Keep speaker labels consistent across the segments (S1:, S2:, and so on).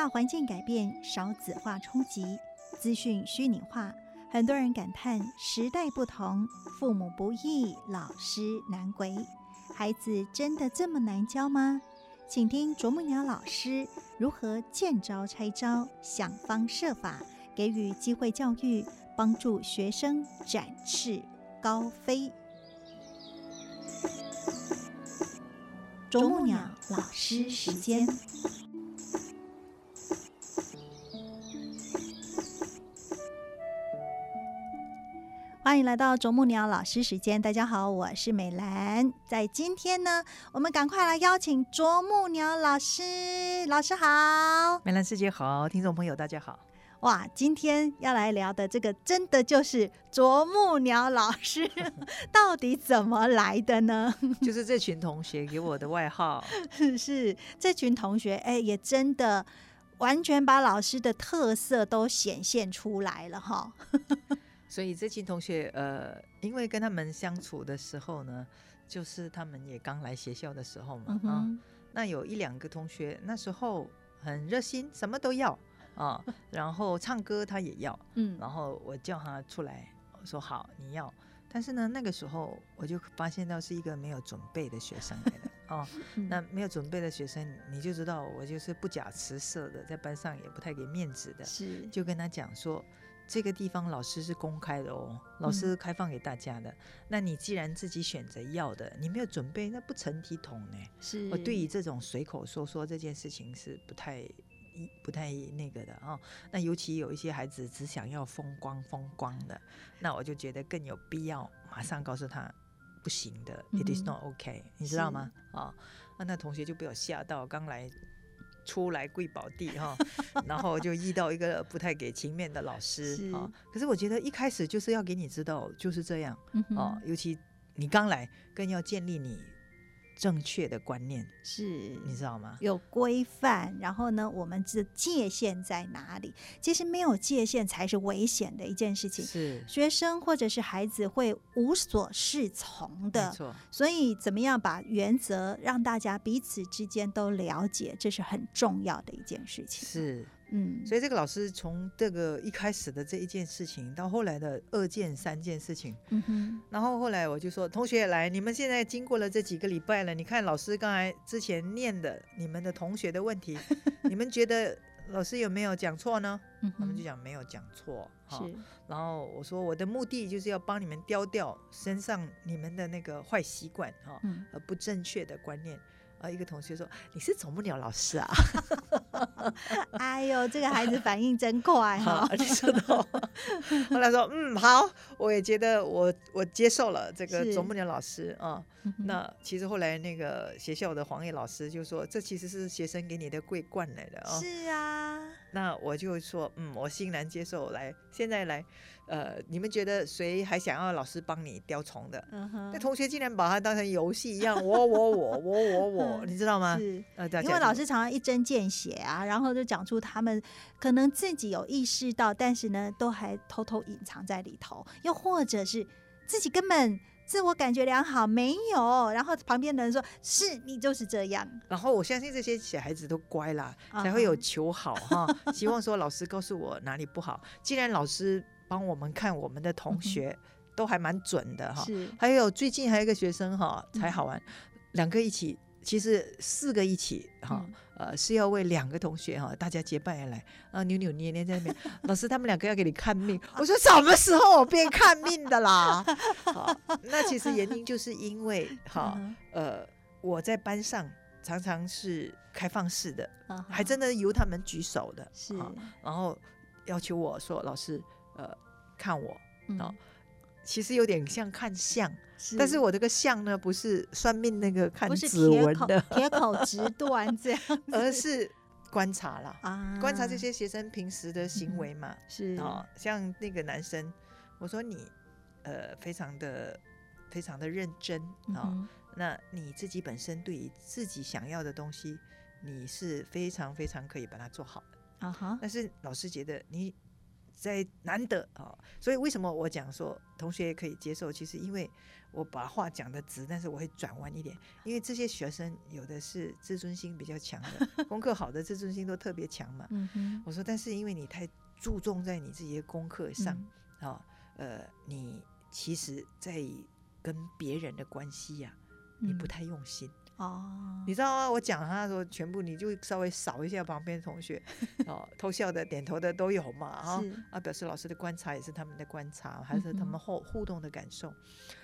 S1: 大环境改变，少子化冲击，资讯虚拟化，很多人感叹时代不同，父母不易，老师难为。孩子真的这么难教吗？请听啄木鸟老师如何见招拆招，想方设法给予机会教育，帮助学生展翅高飞。啄木鸟老师时间。欢迎来到啄木鸟老师时间，大家好，我是美兰。在今天呢，我们赶快来邀请啄木鸟老师，老师好，
S2: 美兰师姐好，听众朋友大家好。
S1: 哇，今天要来聊的这个，真的就是啄木鸟老师 到底怎么来的呢？
S2: 就是这群同学给我的外号，
S1: 是这群同学，哎，也真的完全把老师的特色都显现出来了哈。
S2: 所以这群同学，呃，因为跟他们相处的时候呢，就是他们也刚来学校的时候嘛，啊，那有一两个同学那时候很热心，什么都要啊，然后唱歌他也要，嗯，然后我叫他出来，我说好，你要，但是呢，那个时候我就发现到是一个没有准备的学生来的哦，那没有准备的学生，你就知道我就是不假辞色的，在班上也不太给面子的，
S1: 是，
S2: 就跟他讲说。这个地方老师是公开的哦，老师开放给大家的。那你既然自己选择要的，你没有准备，那不成体统呢。
S1: 是
S2: 我对于这种随口说说这件事情是不太不太那个的啊。那尤其有一些孩子只想要风光风光的，那我就觉得更有必要马上告诉他不行的，it is not okay，你知道吗？啊，那那同学就被我吓到，刚来。出来贵宝地哈，然后就遇到一个不太给情面的老师啊。可是我觉得一开始就是要给你知道就是这样啊，尤其你刚来，更要建立你。正确的观念
S1: 是，
S2: 你知道吗？
S1: 有规范，然后呢，我们的界限在哪里？其实没有界限才是危险的一件事情。
S2: 是
S1: 学生或者是孩子会无所适从的。
S2: 没错。
S1: 所以怎么样把原则让大家彼此之间都了解，这是很重要的一件事情。
S2: 是。嗯，所以这个老师从这个一开始的这一件事情，到后来的二件、三件事情，嗯哼，然后后来我就说，同学来，你们现在经过了这几个礼拜了，你看老师刚才之前念的你们的同学的问题，你们觉得老师有没有讲错呢？他们就讲没有讲错，
S1: 是。
S2: 然后我说我的目的就是要帮你们丢掉身上你们的那个坏习惯，哈，呃，不正确的观念。啊！一个同学说：“你是啄木鸟老师啊？”
S1: 哎呦，这个孩子反应真快哈！
S2: 你说的。后来说：“嗯，好，我也觉得我我接受了这个啄木鸟老师啊。”那其实后来那个学校的黄叶老师就说：“这其实是学生给你的桂冠来的啊。”
S1: 是啊。
S2: 那我就说：“嗯，我欣然接受。来，现在来，呃，你们觉得谁还想要老师帮你雕虫的？那同学竟然把它当成游戏一样，我我我我我我。” 你知道吗？
S1: 是，因为老师常常一针见血啊，然后就讲出他们可能自己有意识到，但是呢，都还偷偷隐藏在里头，又或者是自己根本自我感觉良好，没有，然后旁边的人说是你就是这样。
S2: 然后我相信这些小孩子都乖啦，才会有求好哈，希望说老师告诉我哪里不好。既然老师帮我们看我们的同学都还蛮准的哈，还有最近还有一个学生哈才好玩，两个一起。其实四个一起哈，呃，是要为两个同学哈，大家结伴而来啊，扭扭捏捏在那边。老师他们两个要给你看命，我说什么时候我变看命的啦？好，那其实原因就是因为哈，呃，我在班上常常是开放式的，还真的由他们举手的，
S1: 是，
S2: 然后要求我说老师，呃，看我哦。其实有点像看相，但是我这个相呢，不是算命那个看指纹的
S1: 铁口直断这样，
S2: 而是观察啦，啊，观察这些学生平时的行为嘛，
S1: 是
S2: 哦，像那个男生，我说你呃非常的非常的认真啊，那你自己本身对于自己想要的东西，你是非常非常可以把它做好的啊哈，但是老师觉得你。在难得啊、所以为什么我讲说同学也可以接受？其实因为我把话讲的直，但是我会转弯一点，因为这些学生有的是自尊心比较强的，功课好的自尊心都特别强嘛。我说，但是因为你太注重在你自己的功课上
S1: 嗯
S2: 啊、呃，你其实在跟别人的关系呀、你不
S1: 嗯
S2: 太用心。
S1: 哦，
S2: 你知道吗？我讲他说全部，你就稍微扫一下旁边同学，哦，偷笑的、点头的都有嘛，啊、
S1: 是
S2: 啊，表示老师的观察也是他们的观察，还是他们互互动的感受，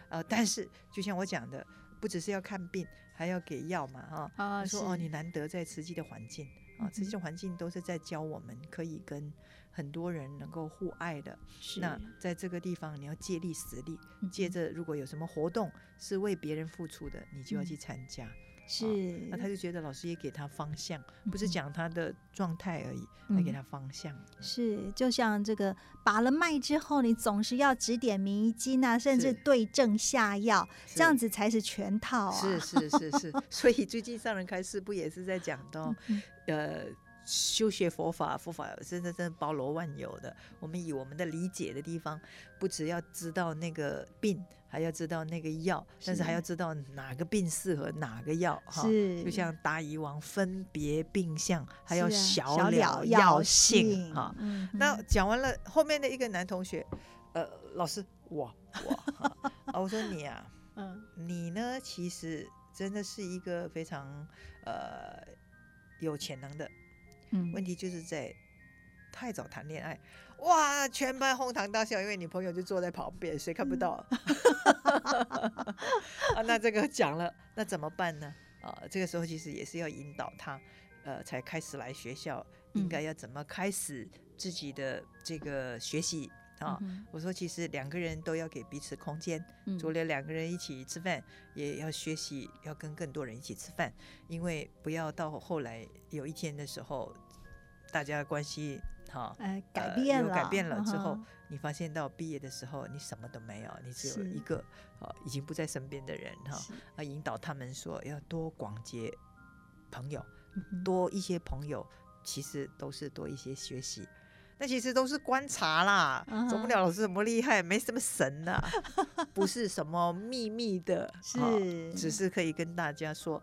S2: 呃，但是就像我讲的，不只是要看病，还要给药嘛，哈、说哦，你难得在慈济的环境啊，慈济的环境都是在教我们可以跟很多人能够互爱的。
S1: 是
S2: 那在这个地方，你要借力使力，
S1: 嗯
S2: 借着如果有什么活动是为别人付出的，你就要去参加。
S1: 是，
S2: 那他就觉得老师也给他方向，不是
S1: 嗯。
S2: 讲他的状态而已，
S1: 嗯
S2: 还给他方向。
S1: 是，就像这个把了脉之后，你总是要指点迷津啊，甚至对症下药，这样
S2: 子
S1: 子才是全套啊。
S2: 是是是是，所以最近上人开示不也是在讲到，
S1: 嗯。
S2: 呃，修学佛法，佛法真的真的包罗万有的。我们以我们的理解的地方，不只要知道那个病，还要知道那个药，但是还要知道哪个病适合哪个药哈。
S1: 是，
S2: 就像大医王分别病相，还要小
S1: 小
S2: 了
S1: 药
S2: 药
S1: 性
S2: 性哈。
S1: 嗯，
S2: 那讲完了，后面的一个男同学，呃，老师，我我 啊，我说你啊，
S1: 嗯
S2: 你呢，其实真的是一个非常呃有潜能的，
S1: 嗯
S2: 问题就是在太早谈恋爱，哇，全班哄堂大笑，因为女朋友就坐在旁边，谁看不到？啊，那这个讲了，那怎么办呢？啊，这个时候其实也是要引导他，呃，才开始来学校，应该要怎么开始自己的这个学习啊？
S1: 嗯
S2: 我说，其实两个人都要给彼此空间，
S1: 哼
S2: 除了两个人一起吃饭，也要学习要跟更多人一起吃饭，因为不要到后来有一天的时候，大家关系哈。
S1: 呃改
S2: 呃
S1: 变了，
S2: 有改变了之后，
S1: 嗯
S2: 你发现到毕业的时候，你什么都没有，你只有一个呃已经不在身边的人哈，
S1: 是
S2: 啊，引导他们说要多广结朋友，多一些朋友，其实都是多一些学习。那其实都是观察啦，
S1: 嗯哼
S2: 总不了老师什么厉害，没什么神呐、不是什么秘密的，
S1: 是
S2: 啊只是可以跟大家说，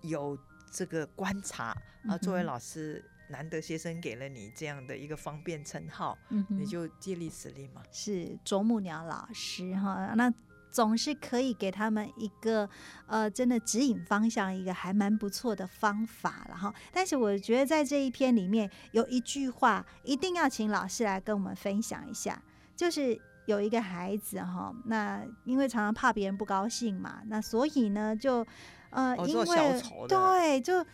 S2: 有这个观察啊。作为老师，难得先生给了你这样的一个方便称号，
S1: 嗯
S2: 你就借力使力嘛。
S1: 是啄木鸟老师哈，那总是可以给他们一个呃，真的指引方向，一个还蛮不错的方法了哈。但是我觉得在这一篇里面有一句话，一定要请老师来跟我们分享一下，就是。有一个孩子哈，那因为常常怕别人不高兴嘛，那所以呢，就呃，因
S2: 哦做小
S1: 为
S2: 丑
S1: 对，就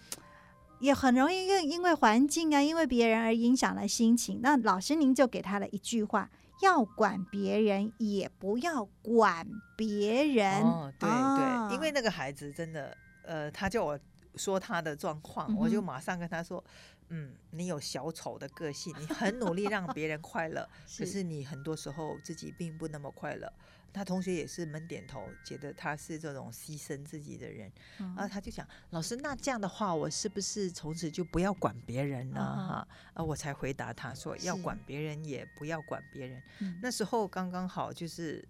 S1: 也很容易因为因为环境啊，因为别人而影响了心情。那老师您就给他了一句话：要管别人，也不要管别人。
S2: 哦，对
S1: 啊
S2: 对，因为那个孩子真的，呃，他叫我说他的状况，我就马上跟他说，嗯，你有小丑的个性，你很努力让别人快乐，可是你很多时候自己并不那么快乐。他同学也是闷点头，觉得他是这种牺牲自己的人，
S1: 嗯
S2: 然后他就想，老师，那这样的话，我是不是从此就不要管别人呢？
S1: 嗯哼
S2: 哈、啊，我才回答他说，要管别人也不要管别人。
S1: 嗯
S2: 那时候刚刚好就是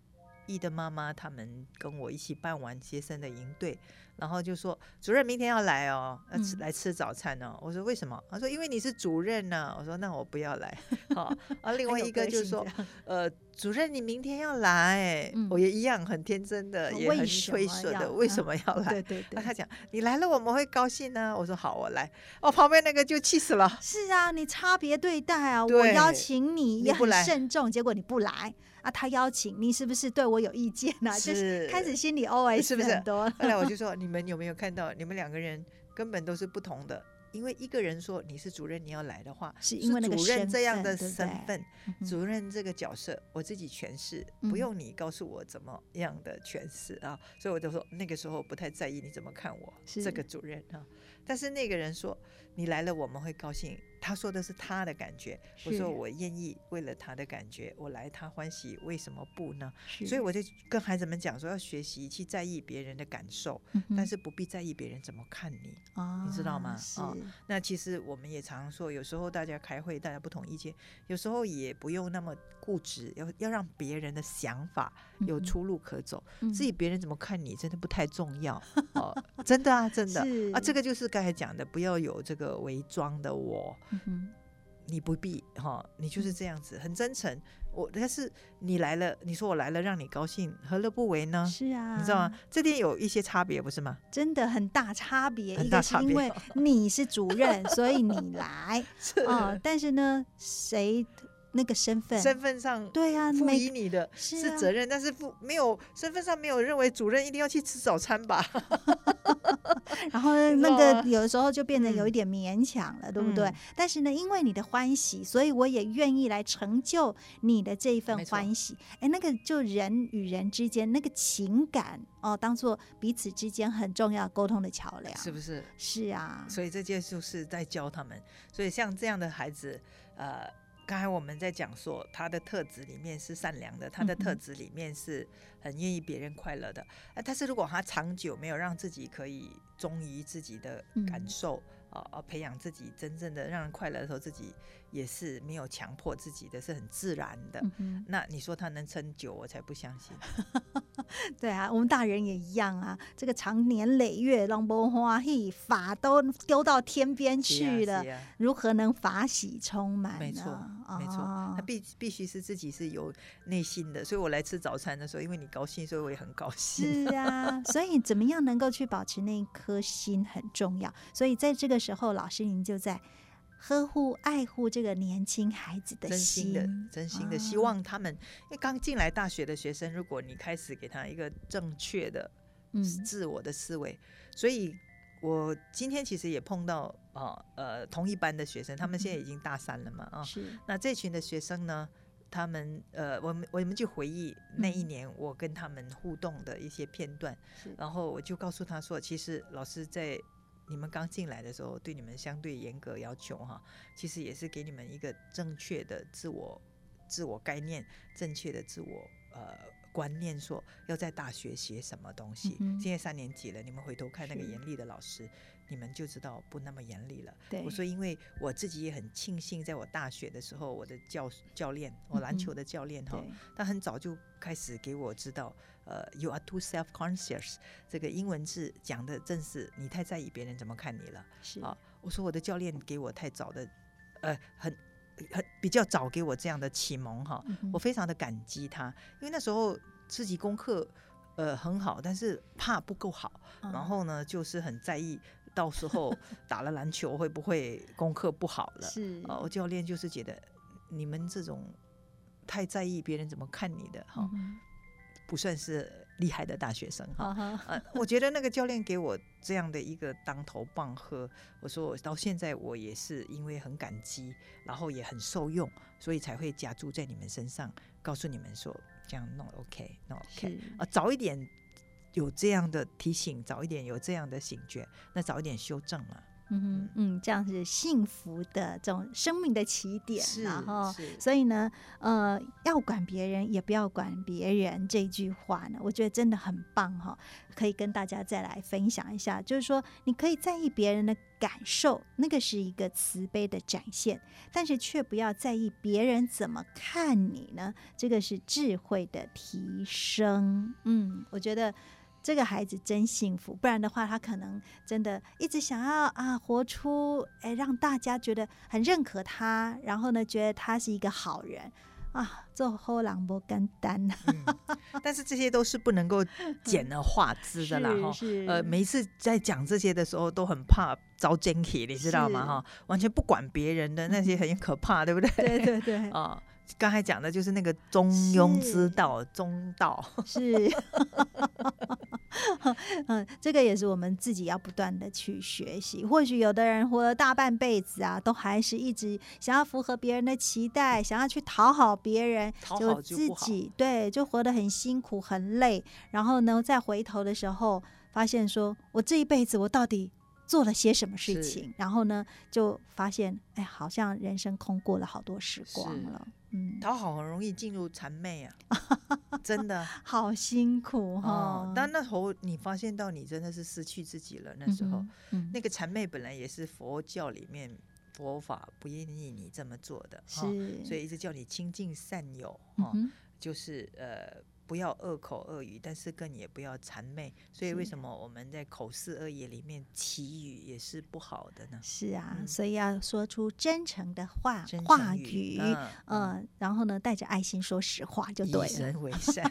S2: 易的妈妈他们跟我一起办完接生的营队，然后就说主任明天要来哦，要吃、
S1: 嗯
S2: 来吃早餐哦。我说为什么？他说因为你是主任呢、我说那我不要来。好，啊，另外一个就是说呃，主任你明天要来，
S1: 嗯
S2: 我也一样很天真的，也很
S1: 为什
S2: 吹
S1: 么要
S2: 水的，为什
S1: 嗯
S2: 么要来？
S1: 对对对，
S2: 那他讲你来了我们会高兴呢、我说好，我来。哦，旁边那个就气死了。
S1: 是啊，你差别对待啊！我邀请你也很慎重，结果你不来啊，他邀请你是不是对我有意见啊？就是开始心里 OS
S2: 是不是
S1: 很多，
S2: 后来我就 说，你们有没有看到，你们两个人根本都是不同的。因为一个人说你是主任，你要来的话，
S1: 是因为那个
S2: 主任这样的
S1: 份对对
S2: 身份，主任这个角色我自己诠释，
S1: 嗯
S2: 不用你告诉我怎么样的诠释啊。所以我就说那个时候不太在意你怎么看我
S1: 是
S2: 这个主任啊。但是那个人说你来了我们会高兴，他说的是他的感觉，我说我愿意为了他的感觉，我来他欢喜，为什么不呢？所以我就跟孩子们讲说，要学习去在意别人的感受，
S1: 嗯
S2: 但是不必在意别人怎么看你。
S1: 啊
S2: 你知道吗
S1: 啊
S2: 哦那其实我们也常说，有时候大家开会，大家不同意见，有时候也不用那么固执，要要让别人的想法有出路可走。
S1: 嗯
S2: 至于别人怎么看你，真的不太重要哦，真的啊，真的啊，这个就是刚才讲的，不要有这个伪装的我，
S1: 嗯
S2: 你不必哈、你就是这样子，很真诚。我但是你来了，你说我来了让你高兴，何乐不为呢？
S1: 是啊，
S2: 你知道吗？？这点有一些差别，不是吗？
S1: 真的很大差别，一
S2: 大差别
S1: 个是因为 你是主任，所以你来
S2: 啊
S1: 哦，但是呢，谁那个身份？
S2: 身份上
S1: 对啊，
S2: 赋
S1: 每
S2: 予你的
S1: 是
S2: 责任，但是不没有身份上没有认为主任一定要去吃早餐吧？
S1: 然后 那个有的时候就变得有一
S2: 嗯
S1: 点勉强了，对不对
S2: 嗯？
S1: 但是呢，因为你的欢喜，所以我也愿意来成就你的这一份欢喜。哎，那个就人与人之间那个情感哦，当做彼此之间很重要沟通的桥梁。
S2: 是不是？
S1: 是啊，
S2: 所以这件就是在教他们。所以像这样的孩子，呃，刚才我们在讲说，他的特质里面是善良的，他的特质里面是很愿意别人快乐的。啊，但是如果他长久没有让自己可以忠于自己的感
S1: 嗯
S2: 受，啊、呃，培养自己真正的让人快乐的时候，自己也是没有强迫自己的，是很自然的。
S1: 嗯，
S2: 那你说他能撑久，我才不相信。
S1: 对啊，我们大人也一样啊。这个长年累月，让不花喜，法都丢到天边去了，如何能法喜充满？
S2: 没错，没错，
S1: 哦
S2: 他必必须是自己是有内心的，所以我来吃早餐的时候，因为你高兴，所以我也很高兴。
S1: 是啊，所以怎么样能够去保持那一颗心很重要。所以在这个时候，老师您就在呵护、爱护这个年轻孩子的
S2: 真心的，真心的希
S1: 啊
S2: 望他们，因为刚进来大学的学生，如果你开始给他一个正确的
S1: 嗯。
S2: 自我的思维，所以我今天其实也碰到啊呃同一班的学生，他们现在已经大三了嘛啊，
S1: 是。
S2: 那这群的学生呢，他们呃，我们我们就回忆那一
S1: 嗯
S2: 年我跟他们互动的一些片段，
S1: 是。
S2: 然后我就告诉他说，其实老师在你们刚进来的时候，对你们相对严格要求哈，其实也是给你们一个正确的自我自我概念，正确的自我呃。观念说要在大学学什么东西，
S1: 嗯
S2: 现在三年级了，你们回头看那个严厉的老师，你们就知道不那么严厉了。
S1: 对
S2: 我说，因为我自己也很庆幸，在我大学的时候，我的教教练，我篮球的教练哈、
S1: 对
S2: 他很早就开始给我知道，呃，you are too self-conscious，这个英文字讲的正是你太在意别人怎么看你了。
S1: 是
S2: 啊，我说我的教练给我太早的，呃，很很比较早给我这样的启蒙哈，
S1: 嗯
S2: 我非常的感激他，因为那时候自己功课呃很好，但是怕不够好，
S1: 嗯
S2: 然后呢就是很在意，到时候 打了篮球会不会功课不好了。
S1: 是
S2: 啊，我教练就是觉得你们这种太在意别人怎么看你的哈，
S1: 嗯
S2: 不算是厉害的大学生哈。我觉得那个教练给我这样的一个当头棒喝，我说我到现在我也是因为很感激，然后也很受用，所以才会加注在你们身上，告诉你们说这样弄 OK，弄 OK
S1: 是
S2: 啊，早一点有这样的提醒，早一点有这样的醒觉，那早一点修正嘛。
S1: 嗯哼嗯，这样是幸福的这种生命的起点，
S2: 是
S1: 然后。所以呢，呃，要管别人也不要管别人这句话呢，我觉得真的很棒哈、可以跟大家再来分享一下。就是说，你可以在意别人的感受，那个是一个慈悲的展现，但是却不要在意别人怎么看你呢，这个是智慧的提升。嗯，我觉得。这个孩子真幸福，不然的话，他可能真的一直想要啊，活出哎，让大家觉得很认可他，然后呢，觉得他是一个好人啊，做后郎不简单，
S2: 嗯，但是这些都是不能够简而化之的啦 哈。
S1: 是
S2: 呃，每一次在讲这些的时候，都很怕遭奸体，你知道吗？哈，完全不管别人的那些很可怕，对不对？
S1: 对 对对，
S2: 啊，刚才讲的就是那个中庸之道，中道。
S1: 是，嗯，这个也是我们自己要不断的去学习。或许有的人活了大半辈子啊，都还是一直想要符合别人的期待，想要去讨好别人，
S2: 讨
S1: 就自己对，就活得很辛苦很累。然后呢，再回头的时候，发现说我这一辈子我到底做了些什么事情，然后呢，就发现，哎，好像人生空过了好多时光了，嗯，
S2: 讨好很容易进入谄媚啊，真的。
S1: 好辛苦哈
S2: 哦，。但那。时候你发现到你真的是失去自己了，那时候、
S1: 嗯，嗯。
S2: 那个谄媚本来也是佛教里面佛法不愿意你这么做的，所以一直叫你亲近善友，哈、
S1: 嗯
S2: 就是呃不要恶口恶语，但是更也不要谄媚。所以为什么我们在口是恶言里面祈语也是不好的呢？
S1: 是啊，
S2: 嗯
S1: 所以要说出真诚的话
S2: 真
S1: 话语，
S2: 嗯
S1: 嗯、然后呢，带着爱心说实话就对了。
S2: 人为 善，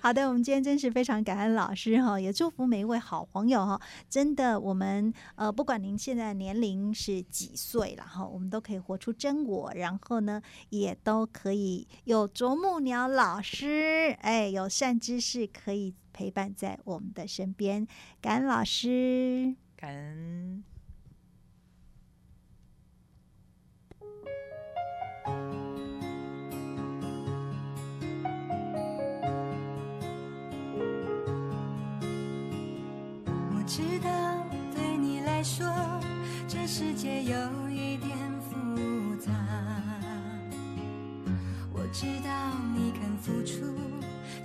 S1: 好的，我们今天真是非常感恩老师哈，也祝福每一位好朋友哈。真的，我们呃，不管您现在年龄是几岁了哈，我们都可以活出真我，然后呢，也都可以有啄木鸟老师，哎，有善知识可以陪伴在我们的身边。感恩老师。
S2: 感恩。
S3: 我知道对你来说，这世界有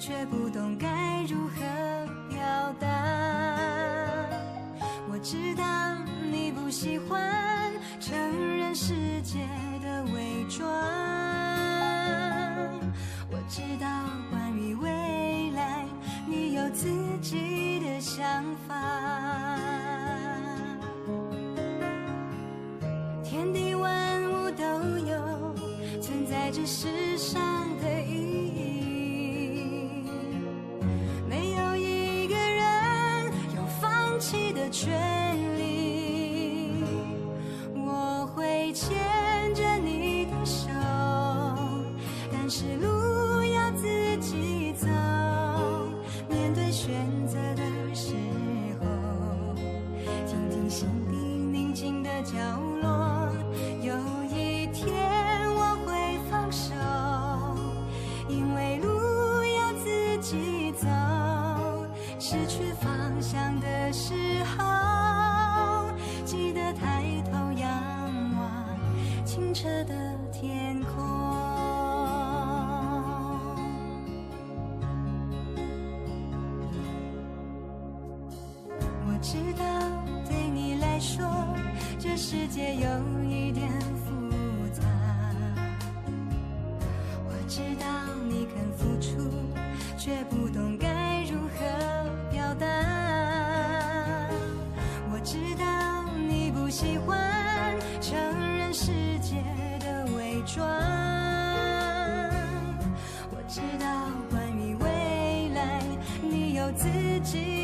S3: 却不懂该如何表达。我知道你不喜欢承认世界的伪装。我知道关于未来，你有自己的想法。天地万物都有存在这却界有一点复杂。我知道你肯付出，却不懂该如何表达。我知道你不喜欢承认世界的伪装。我知道关于未来，你有自己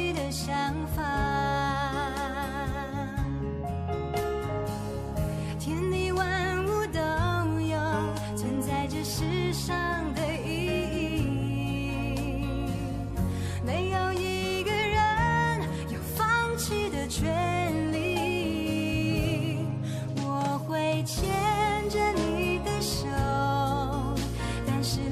S3: 是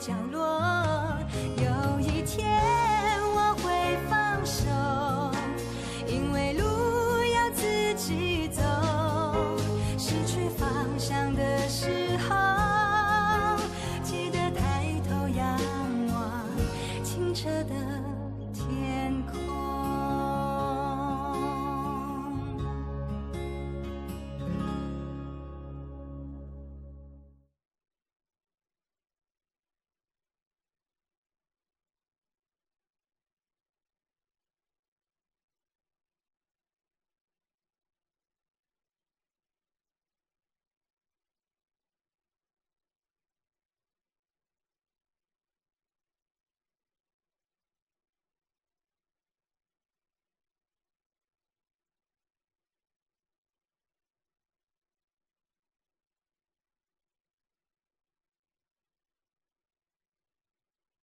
S3: 听